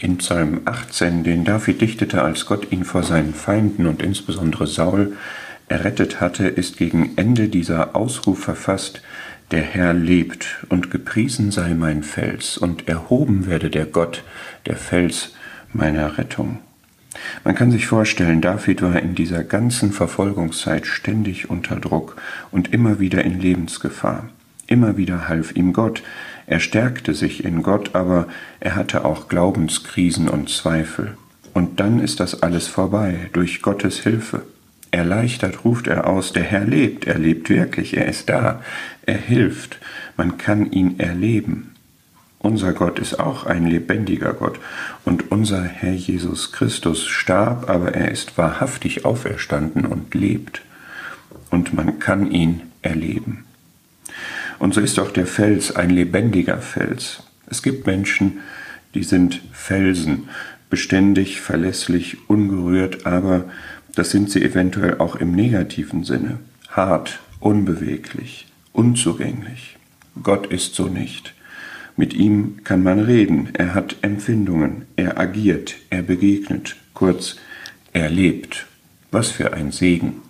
In Psalm 18, den David dichtete, als Gott ihn vor seinen Feinden und insbesondere Saul errettet hatte, ist gegen Ende dieser Ausruf verfasst, der Herr lebt und gepriesen sei mein Fels und erhoben werde der Gott, der Fels meiner Rettung. Man kann sich vorstellen, David war in dieser ganzen Verfolgungszeit ständig unter Druck und immer wieder in Lebensgefahr. Immer wieder half ihm Gott, er stärkte sich in Gott, aber er hatte auch Glaubenskrisen und Zweifel. Und dann ist das alles vorbei, durch Gottes Hilfe. Erleichtert ruft er aus, der Herr lebt, er lebt wirklich, er ist da, er hilft, man kann ihn erleben. Unser Gott ist auch ein lebendiger Gott und unser Herr Jesus Christus starb, aber er ist wahrhaftig auferstanden und lebt und man kann ihn erleben. Und so ist auch der Fels ein lebendiger Fels. Es gibt Menschen, die sind Felsen, beständig, verlässlich, ungerührt, aber das sind sie eventuell auch im negativen Sinne, hart, unbeweglich, unzugänglich. Gott ist so nicht. Mit ihm kann man reden, er hat Empfindungen, er agiert, er begegnet, kurz, er lebt. Was für ein Segen.